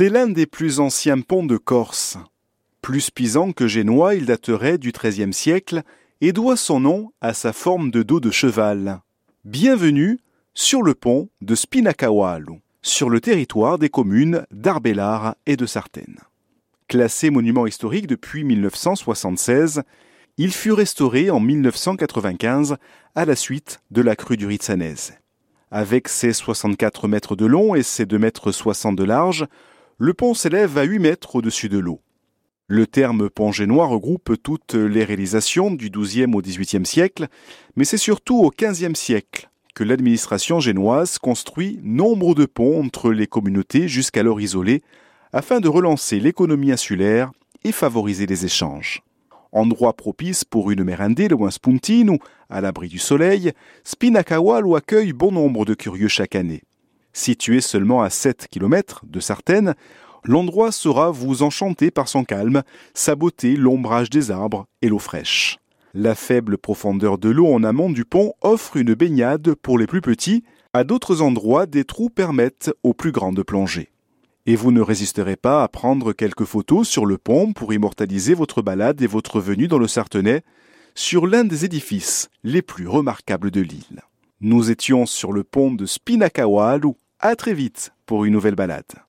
C'est l'un des plus anciens ponts de Corse. Plus pisant que génois, il daterait du XIIIe siècle et doit son nom à sa forme de dos de cheval. Bienvenue sur le pont de Spinakawalu, sur le territoire des communes d'Arbellar et de Sartène. Classé monument historique depuis 1976, il fut restauré en 1995 à la suite de la crue du Ritzanese. Avec ses 64 mètres de long et ses 2 mètres 60 de large, le pont s'élève à 8 mètres au-dessus de l'eau. Le terme pont génois regroupe toutes les réalisations du XIIe au XVIIIe siècle, mais c'est surtout au XVe siècle que l'administration génoise construit nombre de ponts entre les communautés jusqu'alors isolées, afin de relancer l'économie insulaire et favoriser les échanges. Endroit propice pour une merendée ou un spuntino, à l'abri du soleil, Spinakawalu accueille bon nombre de curieux chaque année. Situé seulement à 7 km de Sartène, l'endroit saura vous enchanter par son calme, sa beauté, l'ombrage des arbres et l'eau fraîche. La faible profondeur de l'eau en amont du pont offre une baignade pour les plus petits. À d'autres endroits, des trous permettent aux plus grands de plonger. Et vous ne résisterez pas à prendre quelques photos sur le pont pour immortaliser votre balade et votre venue dans le Sartenay sur l'un des édifices les plus remarquables de l'île. Nous étions sur le pont de Spinakawalu à très vite pour une nouvelle balade.